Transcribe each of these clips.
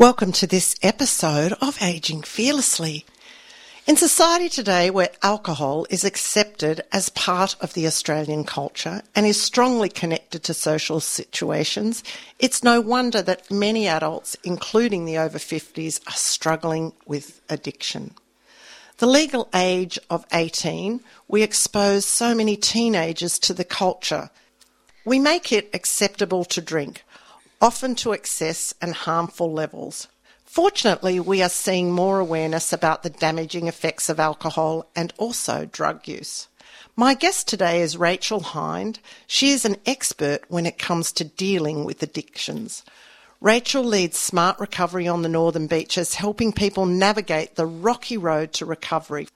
Welcome to this episode of Aging Fearlessly. In society today, where alcohol is accepted as part of the Australian culture and is strongly connected to social situations, it's no wonder that many adults, including the over 50s, are struggling with addiction. The legal age of 18, we expose so many teenagers to the culture. We make it acceptable to drink, often to excess and harmful levels. Fortunately, we are seeing more awareness about the damaging effects of alcohol and also drug use. My guest today is Rachel Hind. She is an expert when it comes to dealing with addictions. Rachel leads Smart Recovery on the Northern Beaches, helping people navigate the rocky road to recovery.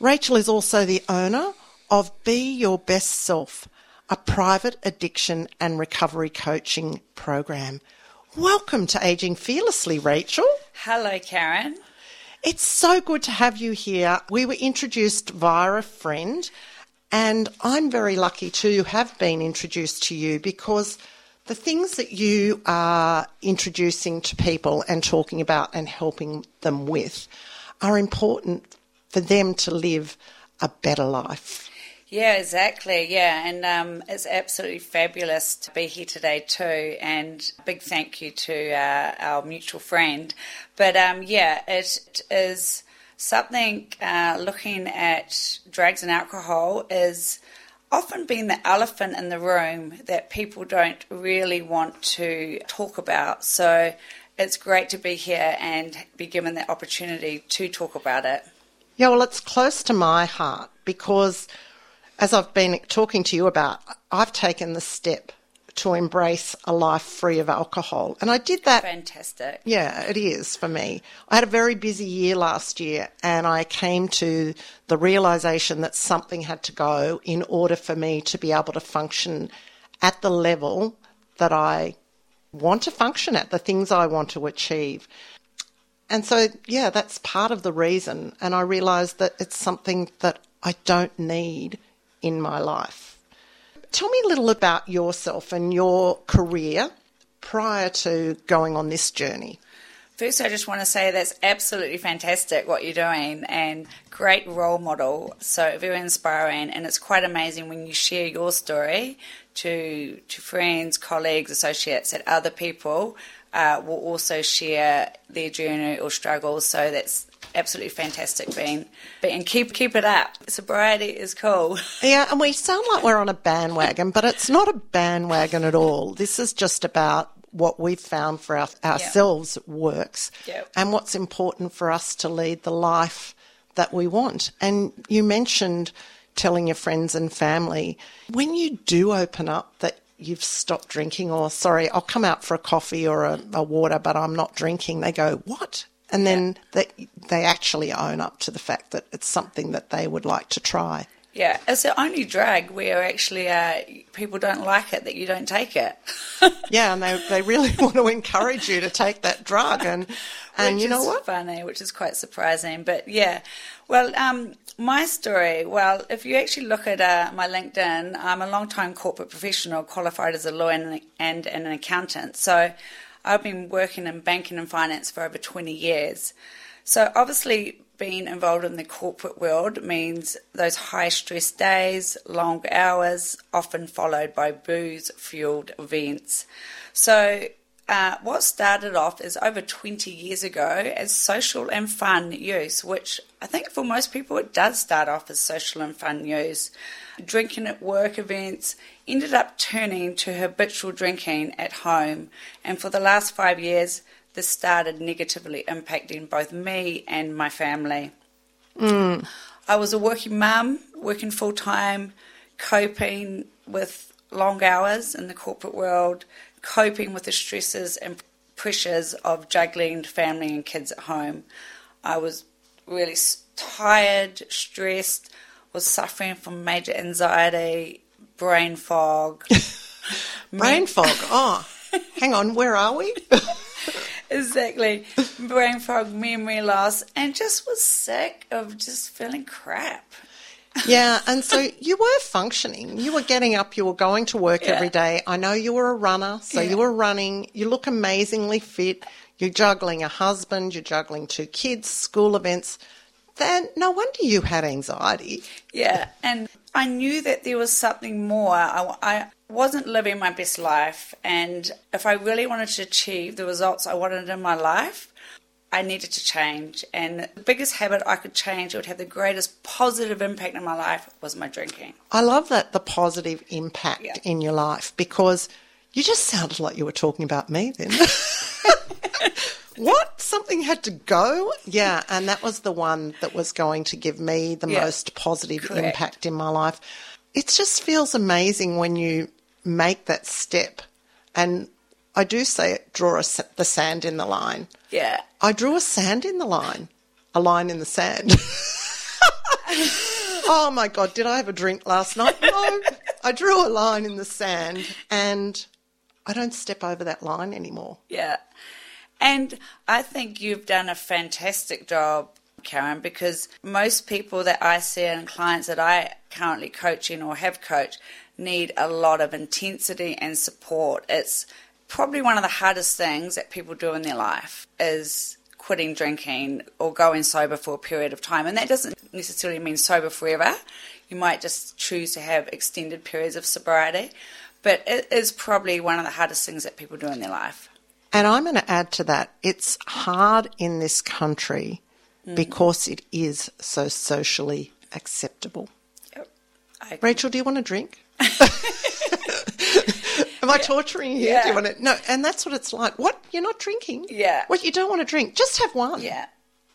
Rachel is also the owner of Be Your Best Self, a private addiction and recovery coaching program. Welcome to Aging Fearlessly, Rachel. Hello, Karen. It's so good to have you here. We were introduced via a friend, and I'm very lucky to have been introduced to you because the things that you are introducing to people and talking about and helping them with are important for them to live a better life. Yeah, exactly. Yeah, and um, it's absolutely fabulous to be here today too. And big thank you to uh, our mutual friend. But um, yeah, it is something uh, looking at drugs and alcohol is often been the elephant in the room that people don't really want to talk about. So it's great to be here and be given the opportunity to talk about it. Yeah, well, it's close to my heart because as I've been talking to you about, I've taken the step to embrace a life free of alcohol. And I did that. Fantastic. Yeah, it is for me. I had a very busy year last year and I came to the realization that something had to go in order for me to be able to function at the level that I want to function at, the things I want to achieve. And so, yeah, that's part of the reason. And I realized that it's something that I don't need in my life. Tell me a little about yourself and your career prior to going on this journey. First, I just want to say that's absolutely fantastic what you're doing and great role model. So very inspiring, and it's quite amazing when you share your story to to friends, colleagues, associates, that other people uh, will also share their journey or struggles. So that's absolutely fantastic being and keep keep it up. Sobriety is cool. Yeah, and we sound like we're on a bandwagon, but it's not a bandwagon at all. This is just about what we've found for our, ourselves yep. works yep. and what's important for us to lead the life that we want. And you mentioned telling your friends and family when you do open up that you've stopped drinking or sorry i'll come out for a coffee or a, a water but i'm not drinking they go what and then yeah. they they actually own up to the fact that it's something that they would like to try. Yeah, it's the only drug where actually uh, people don't like it that you don't take it. yeah, and they they really want to encourage you to take that drug, and and which you know what? Funny, which is quite surprising, but yeah. Well, um, my story. Well, if you actually look at uh, my LinkedIn, I'm a long-time corporate professional, qualified as a lawyer and, and an accountant. So I've been working in banking and finance for over 20 years. So, obviously, being involved in the corporate world means those high stress days, long hours, often followed by booze fueled events. So, uh, what started off is over 20 years ago as social and fun use, which I think for most people it does start off as social and fun use. Drinking at work events ended up turning to habitual drinking at home, and for the last five years, this started negatively impacting both me and my family. Mm. I was a working mum, working full time, coping with long hours in the corporate world, coping with the stresses and pressures of juggling family and kids at home. I was really tired, stressed, was suffering from major anxiety, brain fog. brain fog. Oh, hang on, where are we? exactly. Brain fog, memory loss, and just was sick of just feeling crap. Yeah, and so you were functioning. You were getting up, you were going to work Yeah. every day. I know you were a runner, so Yeah. you were running. You look amazingly fit. You're juggling a husband, you're juggling two kids, school events. Then no wonder you had anxiety. Yeah, and I knew that there was something more. I, I wasn't living my best life, and if I really wanted to achieve the results I wanted in my life, I needed to change. And the biggest habit I could change that would have the greatest positive impact in my life was my drinking. I love that the positive impact Yeah. in your life because you just sounded like you were talking about me then. what? Something had to go? Yeah, and that was the one that was going to give me the Yeah. most positive Correct. impact in my life. It just feels amazing when you make that step. And I do say it, draw a, the sand in the line. Yeah, I drew a sand in the line, a line in the sand. oh my God, did I have a drink last night? No. I drew a line in the sand and I don't step over that line anymore. Yeah. And I think you've done a fantastic job, Karen, because most people that I see and clients that I currently coaching or have coached need a lot of intensity and support. It's probably one of the hardest things that people do in their life is quitting drinking or going sober for a period of time. And that doesn't necessarily mean sober forever. You might just choose to have extended periods of sobriety. But it is probably one of the hardest things that people do in their life. And I'm going to add to that it's hard in this country mm. because it is so socially acceptable. Yep. Rachel, do you want a drink? Am I torturing you? Do you want to? No, and that's what it's like. What? You're not drinking? Yeah. What? You don't want to drink? Just have one. yeah.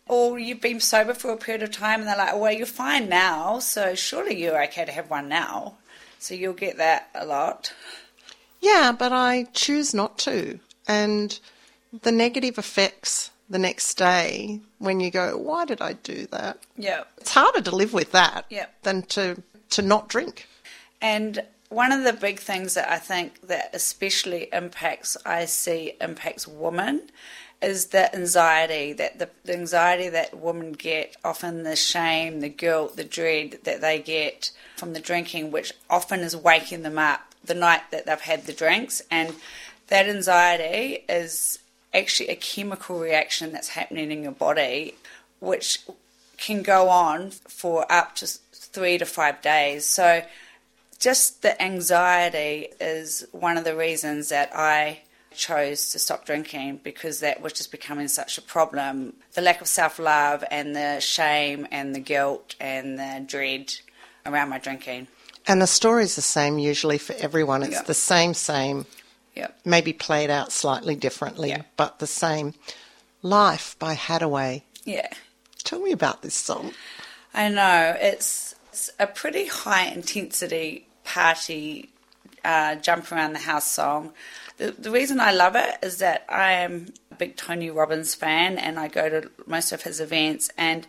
Or you've been sober for a period of time and they're like, well, you're fine now, so surely you're okay to have one now. So you'll get that a lot. Yeah, but I choose not to. And the negative effects the next day when you go, why did I do that? Yeah. It's harder to live with that Yeah. than to, to not drink. And one of the big things that I think that especially impacts, I see impacts women, is the anxiety that the, the anxiety that women get, often the shame, the guilt, the dread that they get from the drinking, which often is waking them up the night that they've had the drinks, and that anxiety is actually a chemical reaction that's happening in your body, which can go on for up to three to five days. So just the anxiety is one of the reasons that I chose to stop drinking because that was just becoming such a problem. The lack of self love and the shame and the guilt and the dread around my drinking. And the story's the same usually for everyone. It's Yeah. the same, same, Yep. maybe played out slightly differently, Yeah. but the same. Life by Haddaway. Yeah. Tell me about this song. I know it's, it's a pretty high intensity party uh, jump around the house song. The, the reason I love it is that I am a big Tony Robbins fan and I go to most of his events. And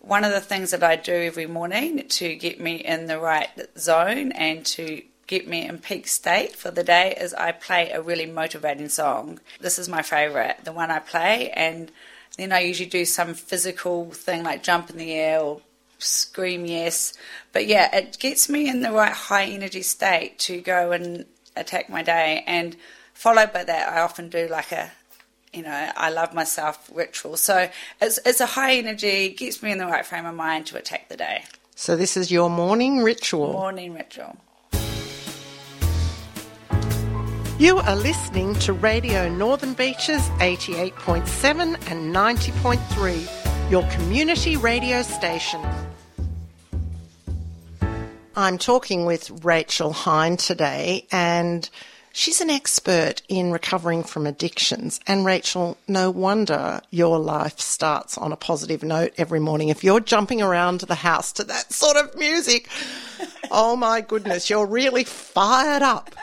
one of the things that I do every morning to get me in the right zone and to get me in peak state for the day is I play a really motivating song. This is my favorite, the one I play, and then I usually do some physical thing like jump in the air or scream yes. But yeah, it gets me in the right high energy state to go and attack my day. And followed by that, I often do like a, you know, I love myself ritual. So it's, it's a high energy, gets me in the right frame of mind to attack the day. So this is your morning ritual. Morning ritual. You are listening to Radio Northern Beaches 88.7 and 90.3, your community radio station. I'm talking with Rachel Hind today, and she's an expert in recovering from addictions. And Rachel, no wonder your life starts on a positive note every morning. If you're jumping around the house to that sort of music, oh my goodness, you're really fired up.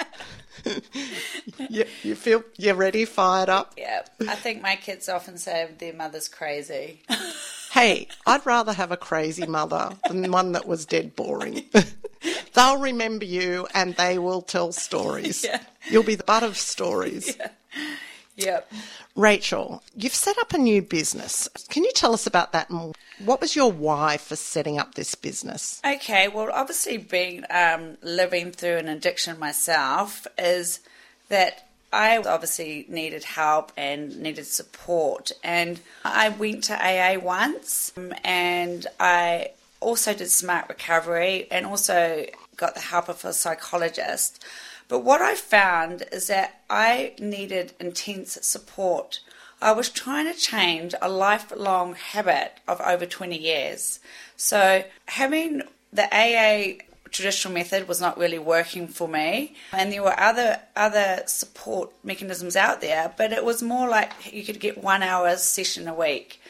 you, you feel you're ready, fired up? Yeah. I think my kids often say their mother's crazy. hey, I'd rather have a crazy mother than one that was dead boring. They'll remember you and they will tell stories. Yeah. You'll be the butt of stories. Yeah. Yep. Rachel, you've set up a new business. Can you tell us about that and what was your why for setting up this business? Okay, well, obviously, being um, living through an addiction myself is that I obviously needed help and needed support. And I went to AA once um, and I also did smart recovery and also got the help of a psychologist. But what I found is that I needed intense support. I was trying to change a lifelong habit of over 20 years. So having the AA traditional method was not really working for me and there were other other support mechanisms out there but it was more like you could get one hour session a week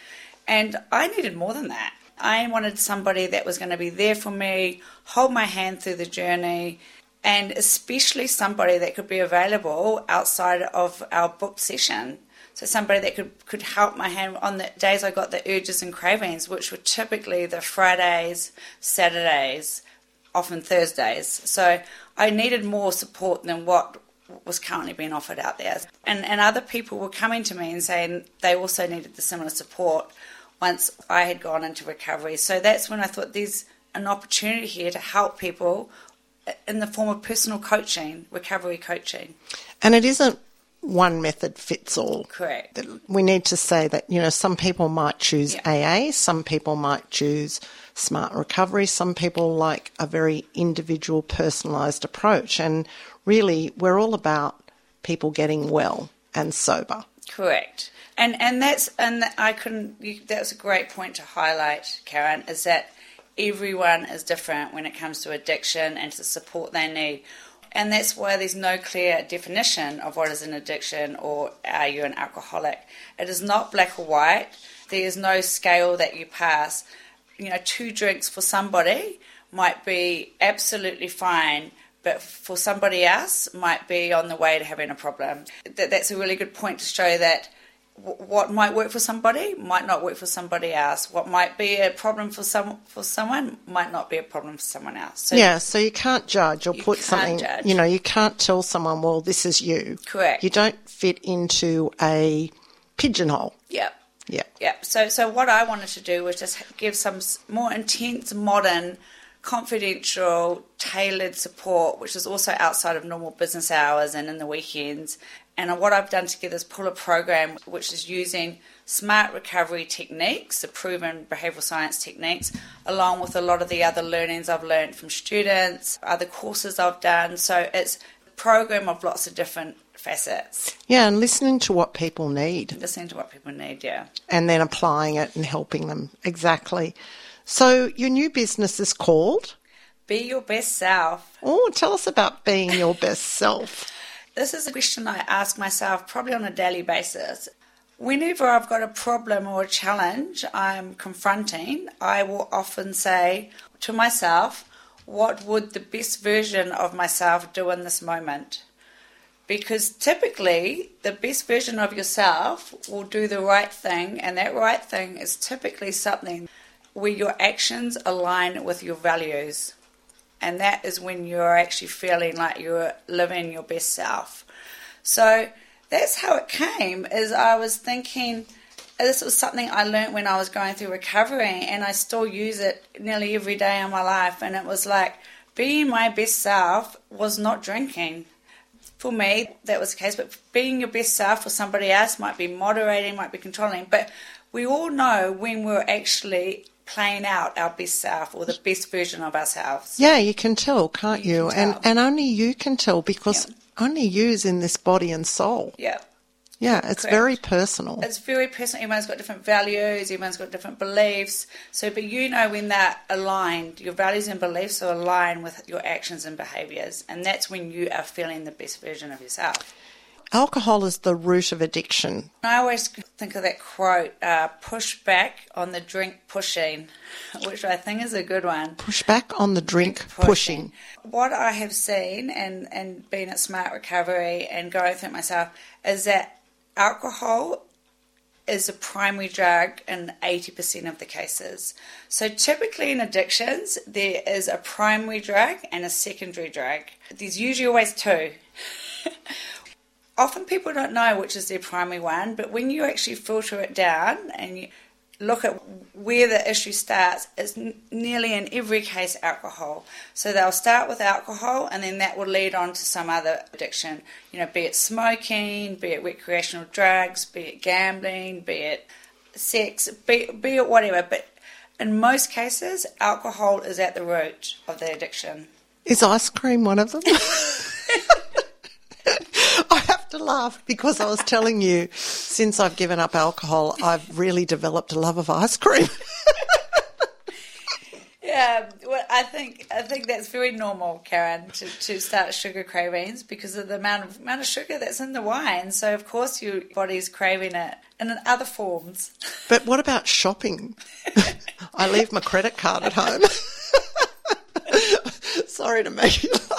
and i needed more than that i wanted somebody that was going to be there for me hold my hand through the journey and especially somebody that could be available outside of our book session so somebody that could, could help my hand on the days I got the urges and cravings, which were typically the Fridays, Saturdays, often Thursdays. So I needed more support than what was currently being offered out there. And, and other people were coming to me and saying they also needed the similar support once I had gone into recovery. So that's when I thought there's an opportunity here to help people in the form of personal coaching, recovery coaching. And it isn't one method fits all. Correct. We need to say that, you know, some people might choose yeah. AA, some people might choose smart recovery, some people like a very individual, personalised approach. And really, we're all about people getting well and sober. Correct. And and that's and I couldn't. That was a great point to highlight, Karen. Is that everyone is different when it comes to addiction and to the support they need. And that's why there's no clear definition of what is an addiction or are you an alcoholic. It is not black or white. There is no scale that you pass. You know, two drinks for somebody might be absolutely fine, but for somebody else might be on the way to having a problem. That, that's a really good point to show that what might work for somebody might not work for somebody else. What might be a problem for some for someone might not be a problem for someone else. So yeah, so you can't judge or put something. Judge. You know, you can't tell someone, "Well, this is you." Correct. You don't fit into a pigeonhole. Yep. Yeah. Yeah. So, so what I wanted to do was just give some more intense, modern, confidential, tailored support, which is also outside of normal business hours and in the weekends, and what I've done together is pull a program which is using smart recovery techniques, the proven behavioural science techniques, along with a lot of the other learnings I've learned from students, other courses I've done. So it's a program of lots of different facets. Yeah, and listening to what people need. Listening to what people need, yeah. And then applying it and helping them. Exactly. So your new business is called? Be Your Best Self. Oh, tell us about being your best self. This is a question I ask myself probably on a daily basis. Whenever I've got a problem or a challenge I'm confronting, I will often say to myself, What would the best version of myself do in this moment? Because typically, the best version of yourself will do the right thing, and that right thing is typically something where your actions align with your values and that is when you're actually feeling like you're living your best self. So that's how it came. Is I was thinking this was something I learned when I was going through recovery, and I still use it nearly every day in my life. And it was like being my best self was not drinking. For me, that was the case, but being your best self for somebody else might be moderating, might be controlling. But we all know when we're actually playing out our best self or the best version of ourselves. Yeah, you can tell, can't you? you? Can and and only you can tell because yeah. only you's in this body and soul. Yeah. Yeah, it's Correct. very personal. It's very personal. Everyone's got different values, everyone's got different beliefs. So, but you know when they're aligned, your values and beliefs are aligned with your actions and behaviours, and that's when you are feeling the best version of yourself. Alcohol is the root of addiction. I always think of that quote, uh, push back on the drink pushing, which I think is a good one. Push back on the drink pushing. What I have seen and, and being at Smart Recovery and going through it myself is that alcohol is a primary drug in 80% of the cases. So typically in addictions, there is a primary drug and a secondary drug. There's usually always two. Often people don't know which is their primary one, but when you actually filter it down and you look at where the issue starts, it's n- nearly in every case alcohol. So they'll start with alcohol and then that will lead on to some other addiction, you know, be it smoking, be it recreational drugs, be it gambling, be it sex, be, be it whatever. But in most cases, alcohol is at the root of the addiction. Is ice cream one of them? To laugh because I was telling you, since I've given up alcohol, I've really developed a love of ice cream. Yeah, well, I think I think that's very normal, Karen, to, to start sugar cravings because of the amount of amount of sugar that's in the wine. So of course your body's craving it, and in other forms. But what about shopping? I leave my credit card at home. Sorry to make you laugh.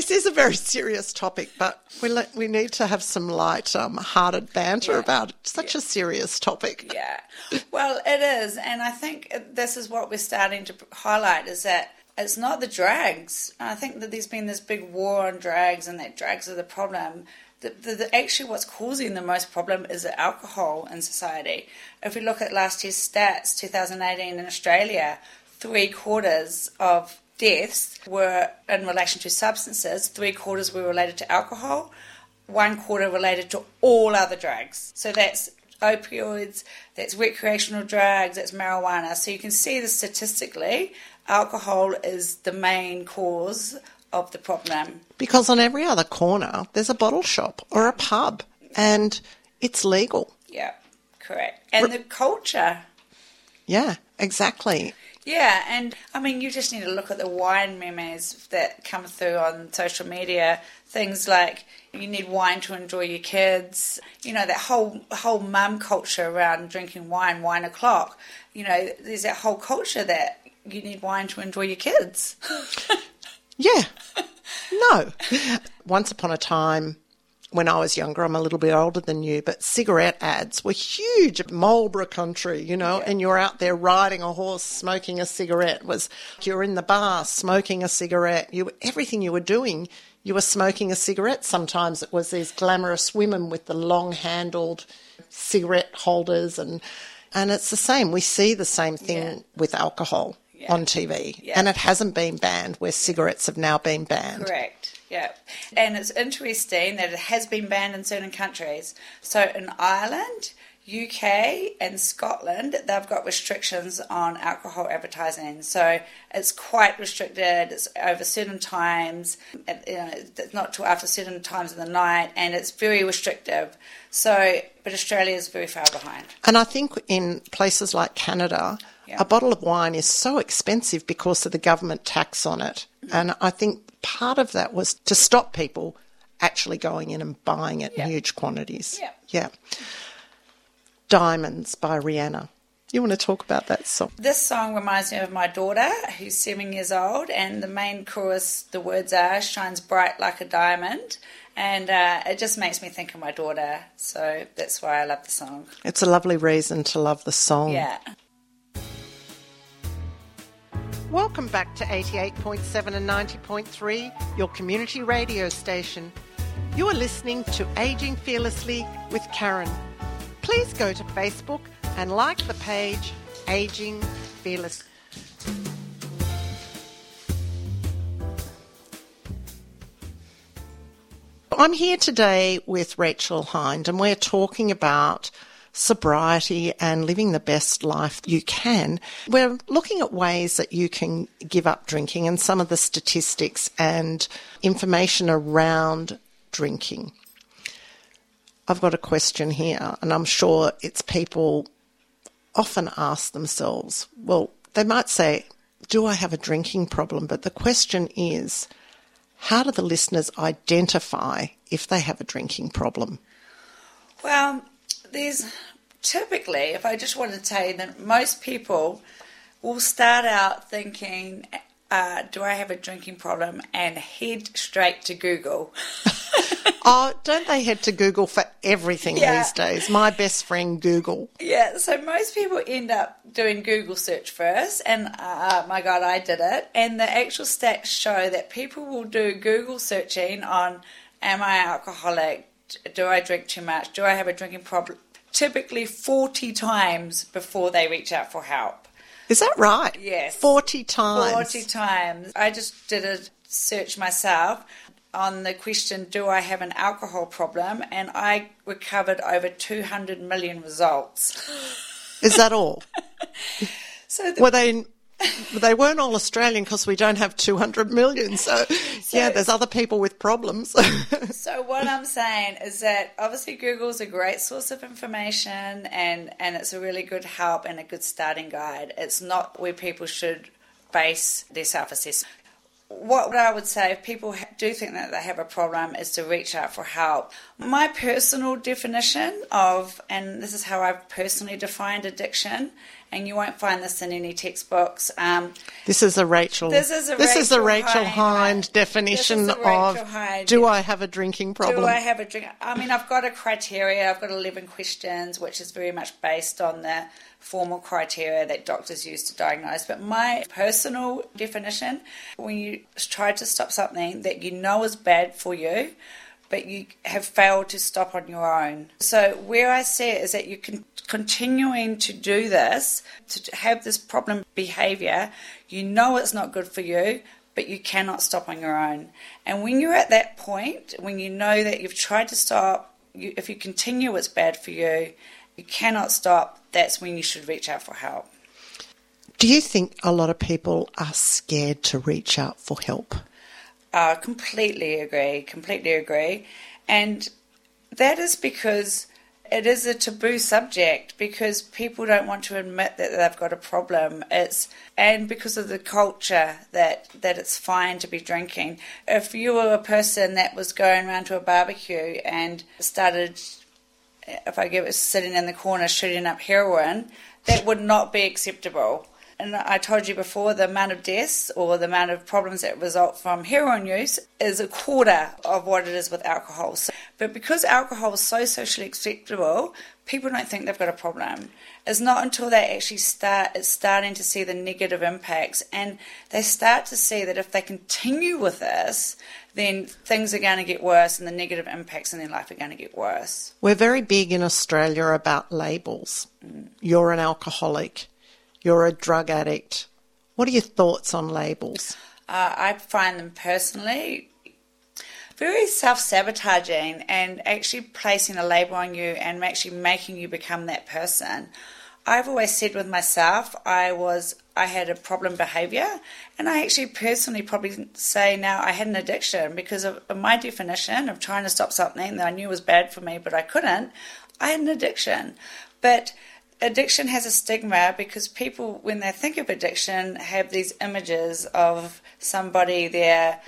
This is a very serious topic, but we le- we need to have some light um, hearted banter Yeah. about it. Such a serious topic. Yeah, well, it is, and I think this is what we're starting to highlight: is that it's not the drags. I think that there's been this big war on drags, and that drags are the problem. The, the, the, actually, what's causing the most problem is the alcohol in society. If we look at last year's stats, 2018 in Australia, three quarters of deaths were in relation to substances. Three quarters were related to alcohol. One quarter related to all other drugs. So that's opioids, that's recreational drugs, that's marijuana. So you can see that statistically, alcohol is the main cause of the problem. Because on every other corner, there's a bottle shop or a pub, and it's legal. Yeah, correct. And the culture. Yeah, exactly. Yeah, and I mean, you just need to look at the wine memes that come through on social media. Things like you need wine to enjoy your kids. You know that whole whole mum culture around drinking wine, wine o'clock. You know, there's that whole culture that you need wine to enjoy your kids. Yeah. No. Once upon a time, when I was younger, I'm a little bit older than you, but cigarette ads were huge. In Marlboro country, you know, and you're out there riding a horse, smoking a cigarette. Was you're in the bar smoking a cigarette. You everything you were doing, you were smoking a cigarette. Sometimes it was these glamorous women with the long-handled cigarette holders, and and it's the same. We see the same thing Yeah. with alcohol Yeah. on TV, Yeah. and it hasn't been banned. Where cigarettes have now been banned. Correct. Yeah. And it's interesting that it has been banned in certain countries. So in Ireland, UK, and Scotland, they've got restrictions on alcohol advertising. So it's quite restricted. It's over certain times. You know, it's not till after certain times of the night, and it's very restrictive. So, but Australia is very far behind. And I think in places like Canada, Yeah. a bottle of wine is so expensive because of the government tax on it. Mm-hmm. And I think part of that was to stop people actually going in and buying it Yeah. in huge quantities. Yeah. Yeah. Diamonds by Rihanna. You want to talk about that song? This song reminds me of my daughter, who's seven years old, and the main chorus, the words are "shines bright like a diamond," and uh, it just makes me think of my daughter. So that's why I love the song. It's a lovely reason to love the song. Yeah. Welcome back to 88.7 and 90.3, your community radio station. You are listening to Aging Fearlessly with Karen. Please go to Facebook and like the page Aging Fearless. I'm here today with Rachel Hind, and we're talking about sobriety and living the best life you can. We're looking at ways that you can give up drinking and some of the statistics and information around drinking. I've got a question here, and I'm sure it's people often ask themselves, well, they might say, Do I have a drinking problem? But the question is, how do the listeners identify if they have a drinking problem? Well, there's typically, if I just want to tell you that most people will start out thinking, uh, do I have a drinking problem? And head straight to Google. oh, don't they head to Google for everything Yeah. these days? My best friend, Google. Yeah, so most people end up doing Google search first, and uh, my God, I did it. And the actual stats show that people will do Google searching on Am I alcoholic? Do I drink too much? Do I have a drinking problem? Typically 40 times before they reach out for help. Is that right? Yes. 40 times. 40 times. I just did a search myself on the question, Do I have an alcohol problem? And I recovered over 200 million results. Is that all? So the Were they? They weren't all Australian because we don't have 200 million. So, yeah, there's other people with problems. So what I'm saying is that obviously Google's a great source of information and and it's a really good help and a good starting guide. It's not where people should base their self-assessment. What I would say if people do think that they have a problem is to reach out for help. My personal definition of and this is how I've personally defined addiction and you won't find this in any textbooks. Um, this is a Rachel. This is a this is a Rachel Rachel Hind, Hind definition This is a Rachel of Hind do I have a drinking problem? Do I have a drink? I mean, I've got a criteria. I've got 11 questions, which is very much based on the formal criteria that doctors use to diagnose. But my personal definition, when you try to stop something that you know is bad for you, but you have failed to stop on your own. So where I see it is that you can continuing to do this, to have this problem behavior, you know it's not good for you, but you cannot stop on your own. And when you're at that point, when you know that you've tried to stop, you, if you continue, it's bad for you, you cannot stop, that's when you should reach out for help. Do you think a lot of people are scared to reach out for help? I completely agree, completely agree. And that is because it is a taboo subject because people don't want to admit that they've got a problem. It's and because of the culture that that it's fine to be drinking. If you were a person that was going around to a barbecue and started if I give it sitting in the corner shooting up heroin, that would not be acceptable. And I told you before, the amount of deaths or the amount of problems that result from heroin use is a quarter of what it is with alcohol. So, but because alcohol is so socially acceptable, people don't think they've got a problem. It's not until they actually start, it's starting to see the negative impacts, and they start to see that if they continue with this, then things are going to get worse, and the negative impacts in their life are going to get worse. We're very big in Australia about labels. Mm. You're an alcoholic. You're a drug addict. What are your thoughts on labels? Uh, I find them personally very self sabotaging and actually placing a label on you and actually making you become that person. I've always said with myself, I was I had a problem behavior, and I actually personally probably say now I had an addiction because of, my definition of trying to stop something that I knew was bad for me, but I couldn't. I had an addiction, but addiction has a stigma because people, when they think of addiction, have these images of somebody there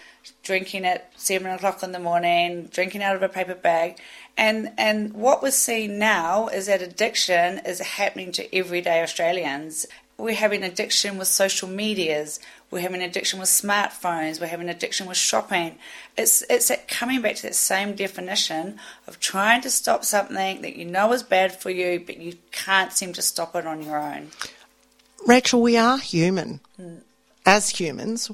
drinking at seven o'clock in the morning, drinking out of a paper bag. And and what we're seeing now is that addiction is happening to everyday Australians. We're having addiction with social medias. We're having addiction with smartphones. We're having addiction with shopping. It's it's coming back to that same definition of trying to stop something that you know is bad for you, but you can't seem to stop it on your own. Rachel, we are human. As humans,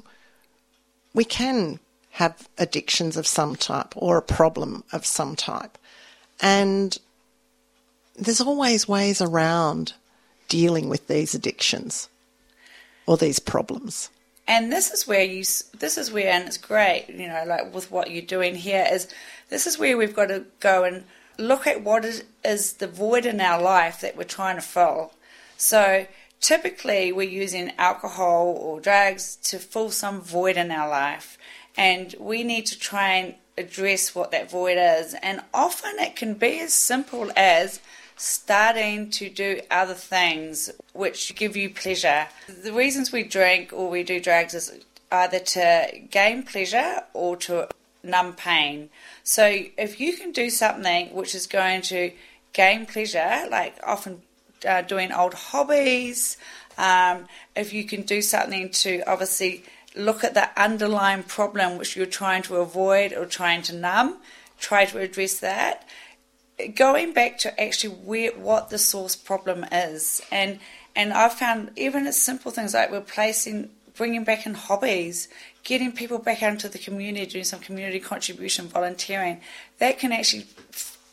we can have addictions of some type or a problem of some type. And there's always ways around dealing with these addictions or these problems. and this is where you this is where and it's great you know like with what you're doing here is this is where we've got to go and look at what is, is the void in our life that we're trying to fill. So typically we're using alcohol or drugs to fill some void in our life. And we need to try and address what that void is. And often it can be as simple as starting to do other things which give you pleasure. The reasons we drink or we do drugs is either to gain pleasure or to numb pain. So if you can do something which is going to gain pleasure, like often uh, doing old hobbies, um, if you can do something to obviously look at the underlying problem which you're trying to avoid or trying to numb, try to address that. Going back to actually where what the source problem is, and and I've found even as simple things like replacing, bringing back in hobbies, getting people back out into the community, doing some community contribution, volunteering, that can actually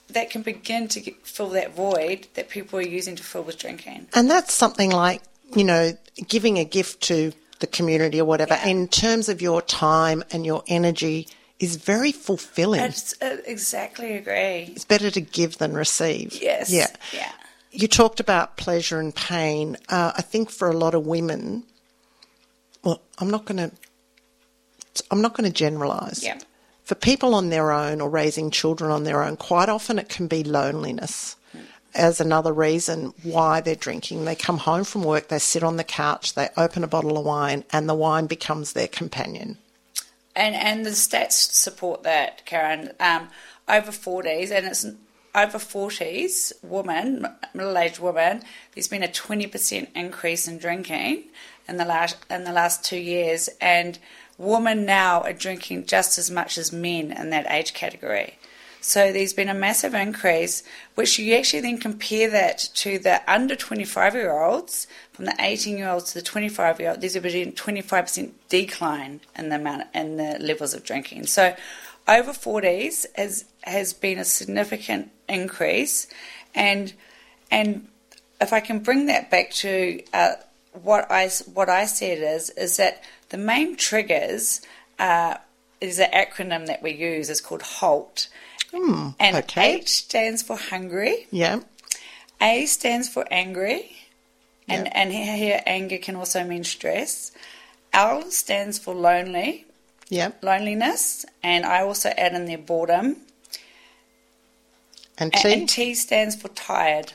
that can begin to get, fill that void that people are using to fill with drinking. And that's something like you know giving a gift to the community or whatever. Yeah. In terms of your time and your energy, is very fulfilling. It's, uh, exactly agree. It's better to give than receive. Yes. Yeah. Yeah. You talked about pleasure and pain. Uh, I think for a lot of women, well, I'm not going to. I'm not going to generalise. Yeah. For people on their own or raising children on their own, quite often it can be loneliness as another reason why they're drinking. They come home from work, they sit on the couch, they open a bottle of wine, and the wine becomes their companion. And and the stats support that, Karen. Um, over forties, and it's over forties woman, middle aged woman. There's been a twenty percent increase in drinking in the last in the last two years, and women now are drinking just as much as men in that age category. So there's been a massive increase, which you actually then compare that to the under 25 year olds, from the 18 year olds to the 25 year olds, there's a 25% decline in the amount in the levels of drinking. So over 40s has has been a significant increase, and and if I can bring that back to uh, what I what I said is is that the main triggers uh, is an acronym that we use. It's called HALT. Hmm, and okay. H stands for hungry. Yeah. A stands for angry. And, Yep. and here, here anger can also mean stress. L stands for lonely, Yeah. loneliness. And I also add in there boredom. And T. And T stands for tired.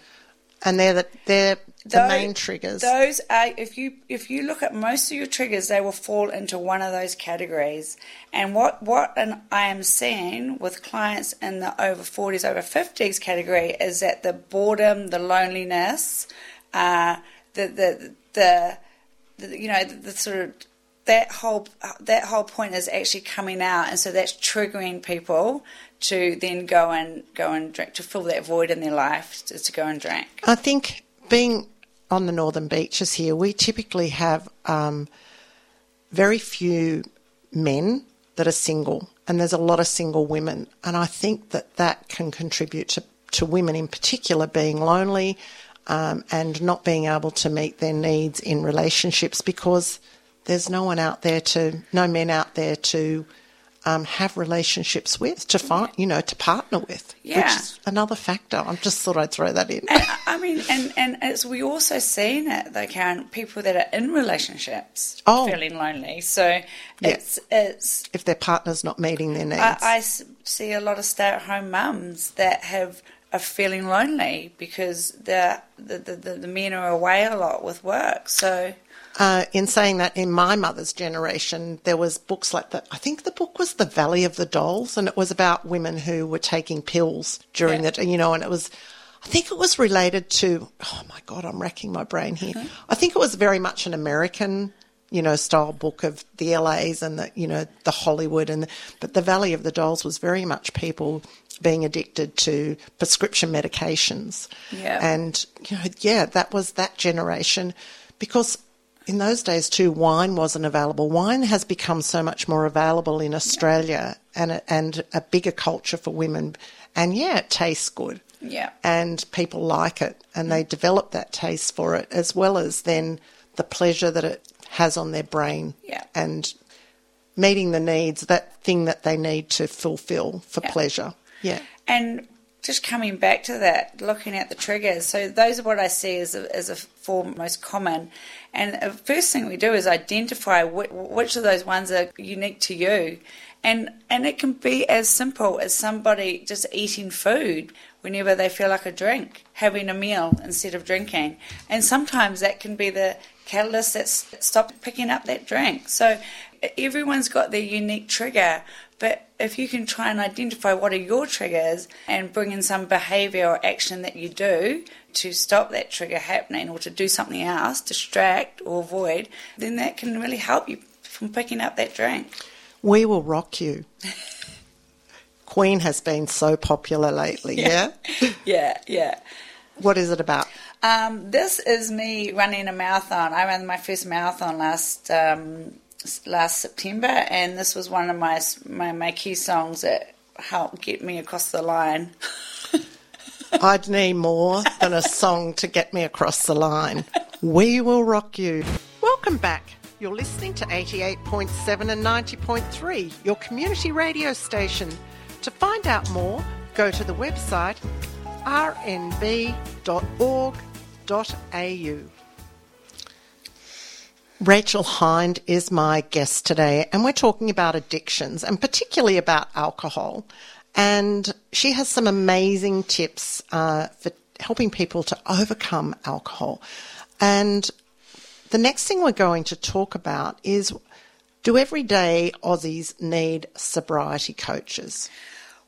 and they're the, they're the Tho- main triggers. Those are if you if you look at most of your triggers, they will fall into one of those categories. And what what an, I am seeing with clients in the over forties, over fifties category is that the boredom, the loneliness, uh, the, the the the you know the, the sort of that whole that whole point is actually coming out, and so that's triggering people to then go and go and drink to fill that void in their life to, to go and drink. I think being on the northern beaches here, we typically have um, very few men that are single, and there's a lot of single women. And I think that that can contribute to, to women in particular being lonely um, and not being able to meet their needs in relationships because there's no one out there to, no men out there to. Um, have relationships with to find you know to partner with which Yeah. is another factor I just thought I'd throw that in And, I mean, and, and it's we also seen it though, Karen, people that are in relationships Oh. feeling lonely. So it's it's if their partner's not meeting their needs. I see a lot of stay at home mums that have are feeling lonely because the, the, the the men are away a lot with work. So uh, in saying that, in my mother's generation, there was books like that. I think the book was The Valley of the Dolls, and it was about women who were taking pills during Yeah. the, you know, and it was. I think it was related to. Oh my God, I'm racking my brain here. I think it was very much an American. You know, style book of the LAs and the, you know, the Hollywood and, the, but the Valley of the Dolls was very much people being addicted to prescription medications. Yeah. And, you know, yeah, that was that generation because in those days too, wine wasn't available. Wine has become so much more available in Australia and a, and a bigger culture for women. And yeah, it tastes good. Yeah. And people like it and they mm. develop that taste for it as well as then the pleasure that it has on their brain. Yeah. And meeting the needs, that thing that they need to fulfill for Yeah. pleasure. Yeah. And just coming back to that, looking at the triggers. So those are what I see as a, as a four most common. And the first thing we do is identify which, which of those ones are unique to you. And and it can be as simple as somebody just eating food whenever they feel like a drink, having a meal instead of drinking. And sometimes that can be the catalyst that stops picking up that drink. So everyone's got their unique trigger, But if you can try and identify what are your triggers and bring in some behavior or action that you do to stop that trigger happening or to do something else, distract or avoid, then that can really help you from picking up that drink. We will rock you. Queen has been so popular lately, yeah? Yeah, yeah. What is it about? Um, this is me running a marathon. I ran my first marathon last um, last September, and this was one of my, my my key songs that helped get me across the line. I'd need more than a song to get me across the line. We will rock you. Welcome back. You're listening to 88.7 and 90.3, your community radio station. To find out more, go to the website rnb.org au. Rachel Hind is my guest today, and we're talking about addictions and particularly about alcohol. And she has some amazing tips uh, for helping people to overcome alcohol. And the next thing we're going to talk about is do everyday Aussies need sobriety coaches?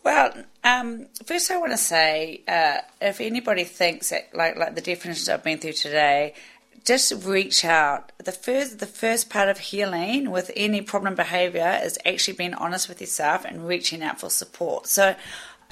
Well, um, first I want to say, uh, if anybody thinks that, like, like the definitions I've been through today, just reach out. The first, the first part of healing with any problem behavior is actually being honest with yourself and reaching out for support. So,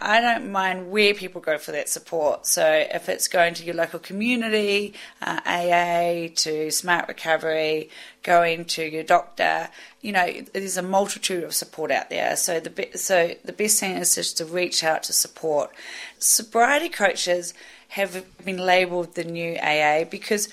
I don't mind where people go for that support. So if it's going to your local community, uh, AA, to Smart Recovery, going to your doctor, you know, there's a multitude of support out there. So the be- so the best thing is just to reach out to support. Sobriety coaches have been labelled the new AA because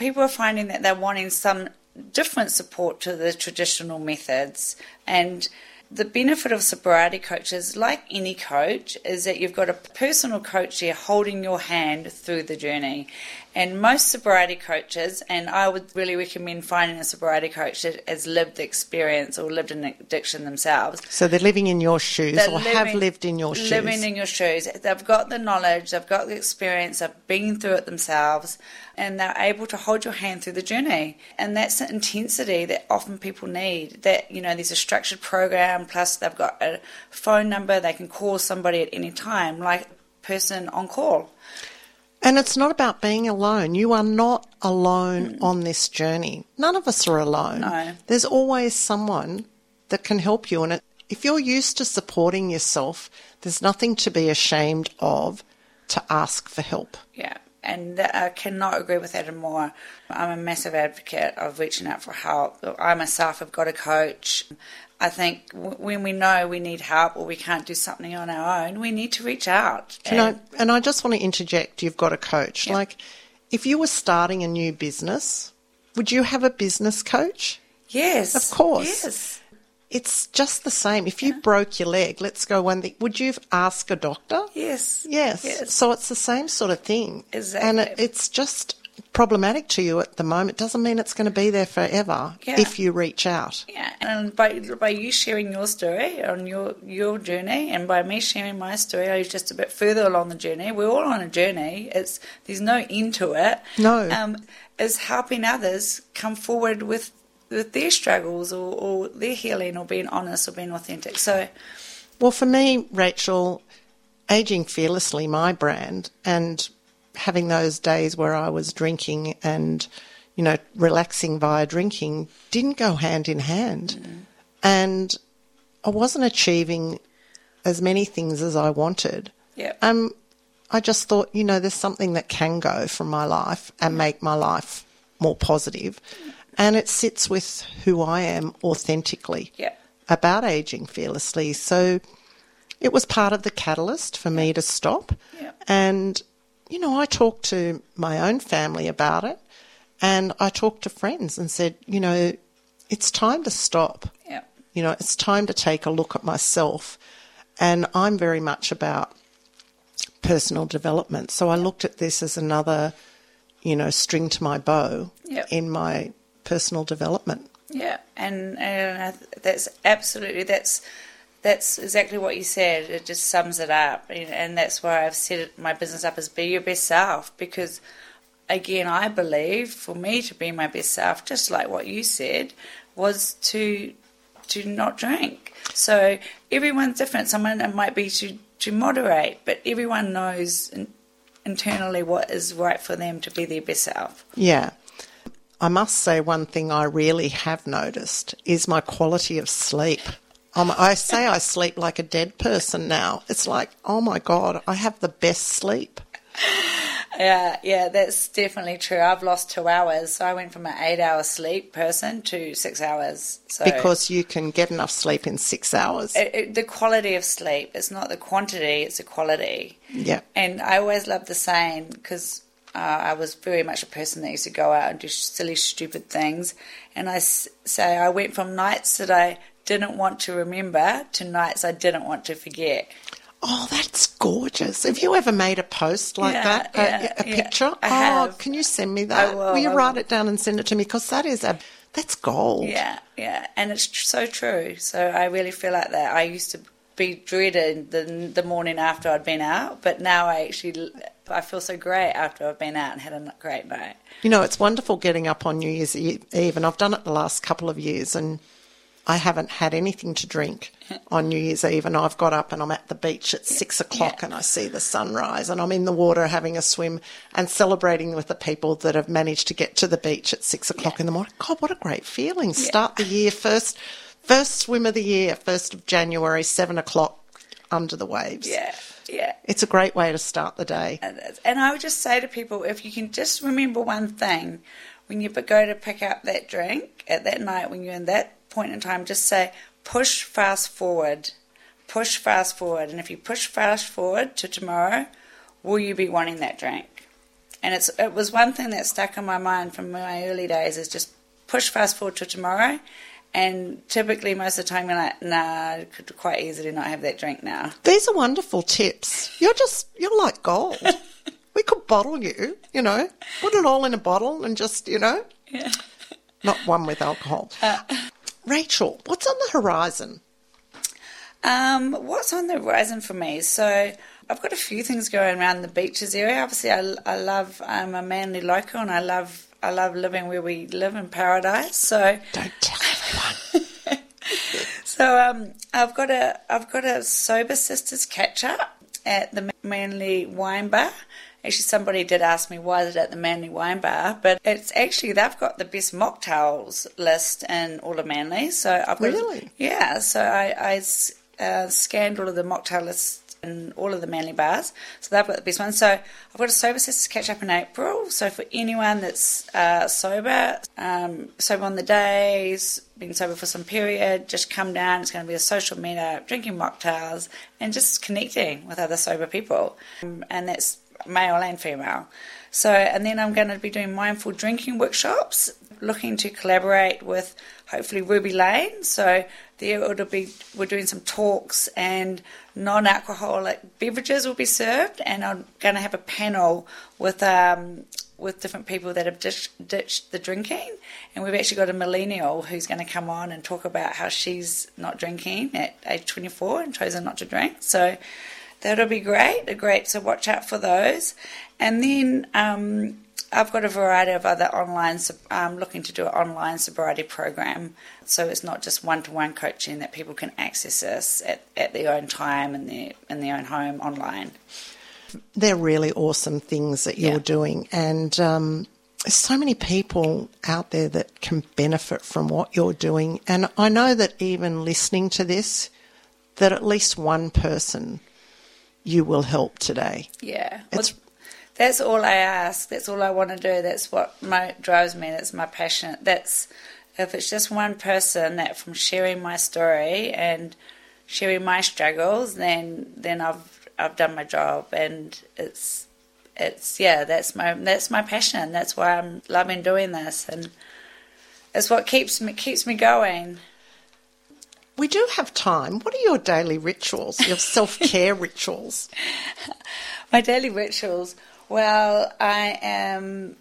people are finding that they're wanting some different support to the traditional methods and the benefit of sobriety coaches, like any coach, is that you've got a personal coach here holding your hand through the journey. And most sobriety coaches, and I would really recommend finding a sobriety coach that has lived the experience or lived an addiction themselves. So they're living in your shoes they're or living, have lived in your shoes. Living in your shoes. They've got the knowledge, they've got the experience, they've been through it themselves, and they're able to hold your hand through the journey. And that's the intensity that often people need. That, you know, there's a structured program, plus they've got a phone number, they can call somebody at any time, like person on call. And it's not about being alone. You are not alone mm. on this journey. None of us are alone. No. There's always someone that can help you. And if you're used to supporting yourself, there's nothing to be ashamed of to ask for help. Yeah. And I cannot agree with that more. I'm a massive advocate of reaching out for help. I myself have got a coach. I think when we know we need help or we can't do something on our own, we need to reach out. And, I, and I just want to interject you've got a coach. Like, if you were starting a new business, would you have a business coach? Yes. Of course. Yes. It's just the same. If you yeah. broke your leg, let's go one thing. Would you ask a doctor? Yes. yes. Yes. So it's the same sort of thing. Exactly. And it, it's just problematic to you at the moment doesn't mean it's going to be there forever yeah. if you reach out. Yeah, and by by you sharing your story on your your journey, and by me sharing my story, I was just a bit further along the journey. We're all on a journey. It's there's no end to it. No, um, is helping others come forward with with their struggles or, or their healing or being honest or being authentic. So, well, for me, Rachel, aging fearlessly, my brand, and having those days where I was drinking and, you know, relaxing via drinking didn't go hand in hand. Mm. And I wasn't achieving as many things as I wanted. Yeah. Um, I just thought, you know, there's something that can go from my life and make my life more positive. And it sits with who I am authentically yeah. about aging fearlessly. So it was part of the catalyst for me to stop. Yeah. And you know, I talked to my own family about it and I talked to friends and said, you know, it's time to stop. Yeah. You know, it's time to take a look at myself. And I'm very much about personal development. So I looked at this as another, you know, string to my bow yep. in my personal development. Yeah, and, and that's absolutely that's that's exactly what you said. It just sums it up, and that's why I've set my business up as be your best self. Because, again, I believe for me to be my best self, just like what you said, was to to not drink. So everyone's different. Someone it might be to to moderate, but everyone knows in, internally what is right for them to be their best self. Yeah. I must say, one thing I really have noticed is my quality of sleep. Um, I say I sleep like a dead person now. It's like, oh my God, I have the best sleep. Yeah, yeah, that's definitely true. I've lost two hours. So I went from an eight hour sleep person to six hours. So Because you can get enough sleep in six hours. it, it, the quality of sleep, it's not the quantity, it's the quality. Yeah. And I always love the saying because uh, I was very much a person that used to go out and do silly, stupid things. And I s- say I went from nights that I didn't want to remember to nights I didn't want to forget. Oh, that's gorgeous. Have you ever made a post like Yeah, that? yeah, a, a yeah. picture? I oh, have. can you send me that? I will, you I write will. it down and send it to me? Because that is a that's gold. Yeah, yeah, and it's tr- so true. So I really feel like that. I used to be dreaded the the morning after I'd been out, but now I actually I feel so great after I've been out and had a great night. You know, it's wonderful getting up on New Year's Eve, and I've done it the last couple of years, and I haven't had anything to drink on New Year's Eve, and I've got up and I'm at the beach at six o'clock, Yeah. and I see the sunrise, and I'm in the water having a swim and celebrating with the people that have managed to get to the beach at six o'clock in the morning. God, what a great feeling! Start the year first, first swim of the year, first of January, seven o'clock under the waves. Yeah, yeah. It's a great way to start the day. And I would just say to people, if you can just remember one thing when you go to pick up that drink at that night, when you're in that point in time, just say, push fast forward. Push fast forward. And if you push fast forward to tomorrow, will you be wanting that drink? And it's it was one thing that stuck in my mind from my early days is just push fast forward to tomorrow. And typically, most of the time, you're like, nah, I could quite easily not have that drink now. These are wonderful tips. You're just, you're like gold. we could bottle you, you know, put it all in a bottle and just, you know, Yeah. not one with alcohol. Uh, Rachel, what's on the horizon? Um, what's on the horizon for me? So I've got a few things going around the beaches area. Obviously, I, I love. I'm a Manly local, and I love. I love living where we live in paradise. So, Don't tell everyone. so um, I've got a. I've got a sober sisters catch up at the Manly Wine Bar. Actually, somebody did ask me why is it at the Manly Wine Bar, but it's actually they've got the best mocktails list in all of Manly. So I've got Really? yeah. So I uh, scanned all of the mocktail lists in all of the Manly bars. So they've got the best ones. So I've got a sober sisters catch up in April. So for anyone that's uh, sober, um, sober on the days, been sober for some period, just come down. It's going to be a social meetup, drinking mocktails, and just connecting with other sober people. Um, and that's male and female. So, and then I'm going to be doing mindful drinking workshops, looking to collaborate with hopefully Ruby Lane. So there it'll be we're doing some talks and non-alcoholic beverages will be served, and I'm going to have a panel with um, with different people that have ditched, ditched the drinking, and we've actually got a millennial who's going to come on and talk about how she's not drinking at age 24 and chosen not to drink. So that'll be great. A great so watch out for those, and then. Um, I've got a variety of other online, um, looking to do an online sobriety program. So it's not just one to one coaching that people can access us at, at their own time and their, in their own home online. They're really awesome things that you're Yeah. doing. And um, there's so many people out there that can benefit from what you're doing. And I know that even listening to this, that at least one person you will help today. Yeah. Well, that's all I ask. That's all I want to do. That's what mo- drives me. That's my passion. That's if it's just one person that from sharing my story and sharing my struggles, then then I've I've done my job. And it's it's yeah. That's my that's my passion. That's why I'm loving doing this, and it's what keeps me keeps me going. We do have time. What are your daily rituals, your self care rituals? My daily rituals. Well, I am.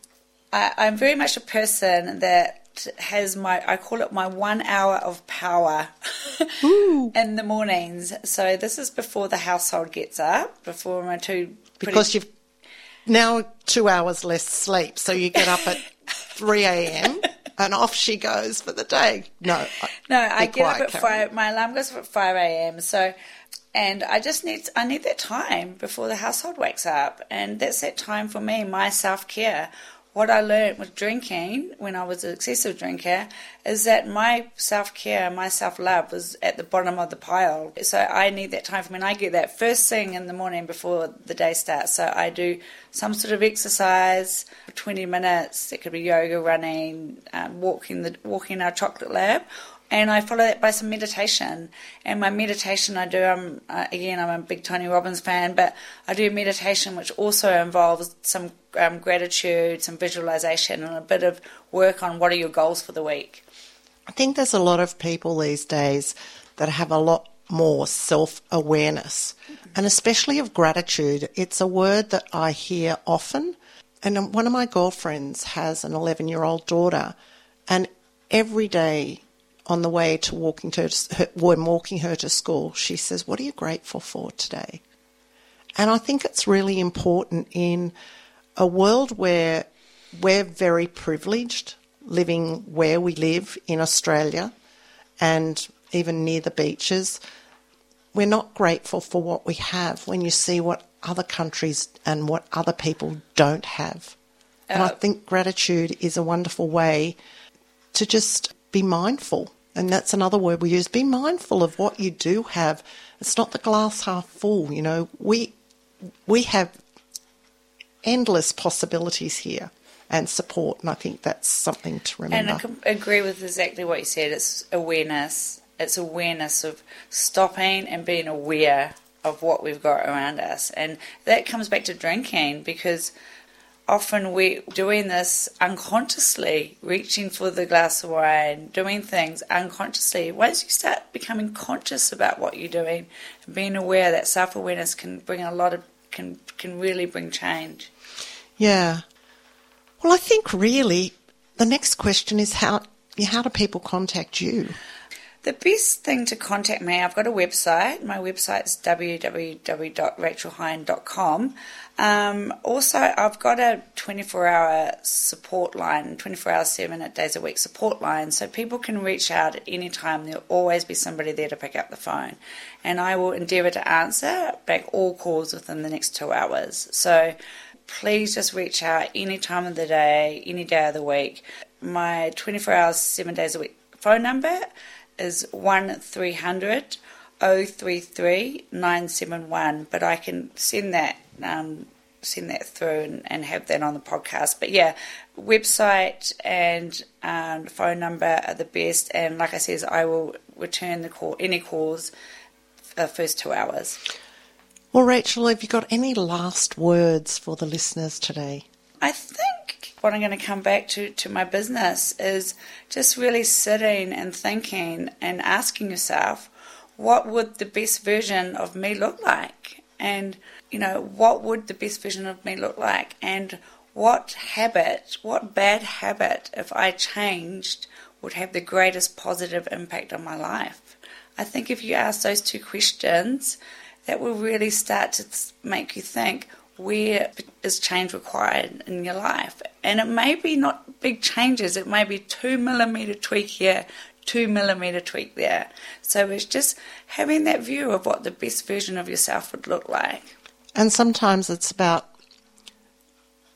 I, I'm very much a person that has my. I call it my one hour of power in the mornings. So this is before the household gets up. Before my two. pretty- Because you've now two hours less sleep, so you get up at 3 a.m. and off she goes for the day. No, no, I get quiet, up at Karen. five. My alarm goes at five a.m. So, and I just need I need that time before the household wakes up, and that's that time for me, my self care what I learned with drinking when I was an excessive drinker is that my self care, my self love was at the bottom of the pile. So I need that time for me. I get that first thing in the morning before the day starts. So I do some sort of exercise for 20 minutes. It could be yoga, running, um, walking the walking our chocolate lab, and I follow that by some meditation. And my meditation I do, I'm uh, again I'm a big Tony Robbins fan, but I do meditation which also involves some um, gratitude, some visualization, and a bit of work on what are your goals for the week. I think there's a lot of people these days that have a lot more self awareness, mm-hmm. and especially of gratitude. It's a word that I hear often. And one of my girlfriends has an 11 year old daughter, and every day on the way to walking to her, when walking her to school, she says, "What are you grateful for today?" And I think it's really important in a world where we're very privileged living where we live in Australia and even near the beaches. We're not grateful for what we have when you see what other countries and what other people don't have. And I uh, think gratitude is a wonderful way to just be mindful and that's another word we use. Be mindful of what you do have. It's not the glass half full. You know, we we have endless possibilities here and support, and I think that's something to remember. And I agree with exactly what you said. It's awareness. It's awareness of stopping and being aware of what we've got around us, and that comes back to drinking because often we're doing this unconsciously, reaching for the glass of wine, doing things unconsciously. Once you start becoming conscious about what you're doing and being aware, that self awareness can bring a lot of can can really bring change. Yeah. Well, I think really the next question is how how do people contact you? The best thing to contact me, I've got a website. My website is www.rachelhind.com. Um, also, I've got a 24 hour support line, 24 hours, seven days a week support line, so people can reach out at any time. There'll always be somebody there to pick up the phone. And I will endeavour to answer back all calls within the next two hours. So please just reach out any time of the day, any day of the week. My 24 hours, seven days a week phone number is 1300 033 971, but I can send that um, send that through and, and, have that on the podcast. But yeah, website and um, phone number are the best. And like I says, I will return the call any calls the first two hours. Well, Rachel, have you got any last words for the listeners today? I think what I'm going to come back to to my business is just really sitting and thinking and asking yourself, what would the best version of me look like? And you know, what would the best version of me look like? And what habit, what bad habit, if I changed, would have the greatest positive impact on my life? I think if you ask those two questions, that will really start to make you think where is change required in your life? And it may be not big changes, it may be two millimeter tweak here, two millimeter tweak there. So it's just having that view of what the best version of yourself would look like. And sometimes it's about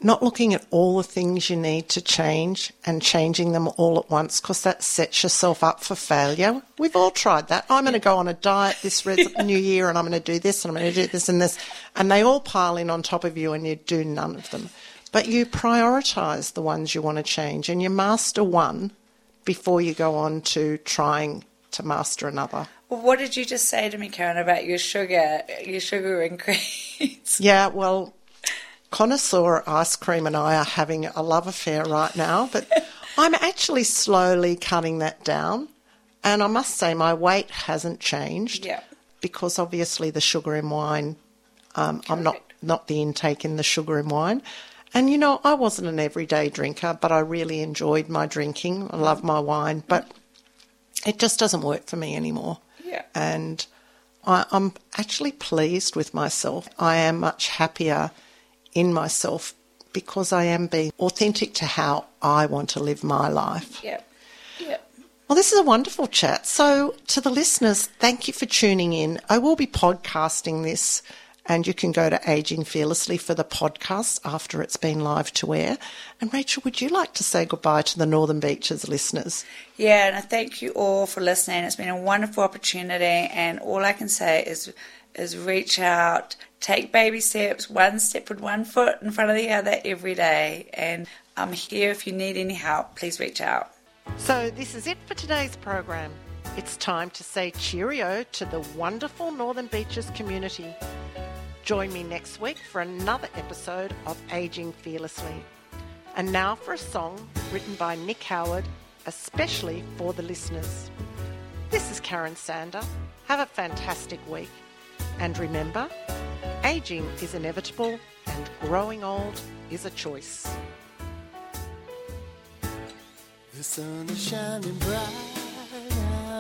not looking at all the things you need to change and changing them all at once because that sets yourself up for failure. We've all tried that. I'm going to go on a diet this new year and I'm going to do this and I'm going to do this and this. And they all pile in on top of you and you do none of them. But you prioritise the ones you want to change and you master one before you go on to trying to master another. What did you just say to me, Karen, about your sugar, your sugar increase? Yeah, well, connoisseur ice cream and I are having a love affair right now, but I'm actually slowly cutting that down. And I must say, my weight hasn't changed. Yeah. Because obviously the sugar in wine, um, I'm not not the intake in the sugar in wine. And you know, I wasn't an everyday drinker, but I really enjoyed my drinking. I love my wine, but it just doesn't work for me anymore. Yeah. And I, I'm actually pleased with myself. I am much happier in myself because I am being authentic to how I want to live my life. Yep. Well, this is a wonderful chat. So, to the listeners, thank you for tuning in. I will be podcasting this, and you can go to Aging Fearlessly for the podcast after it's been live to air. And Rachel, would you like to say goodbye to the Northern Beaches listeners? Yeah, and I thank you all for listening. It's been a wonderful opportunity, and all I can say is is reach out, take baby steps, one step with one foot in front of the other every day. And I'm here if you need any help. Please reach out. So, this is it for today's program. It's time to say cheerio to the wonderful Northern Beaches community. Join me next week for another episode of Aging Fearlessly. And now for a song written by Nick Howard, especially for the listeners. This is Karen Sander. Have a fantastic week. And remember, aging is inevitable and growing old is a choice. The sun is shining bright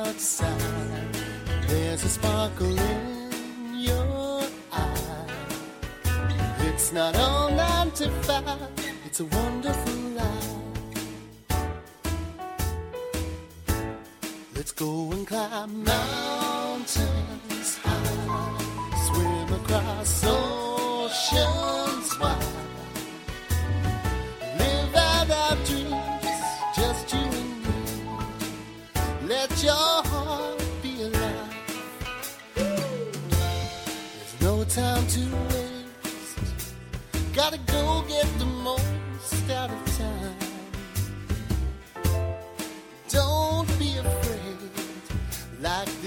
outside. There's a sparkle in not all nine to five, it's a wonderful life. Let's go and climb mountains high, swim across oceans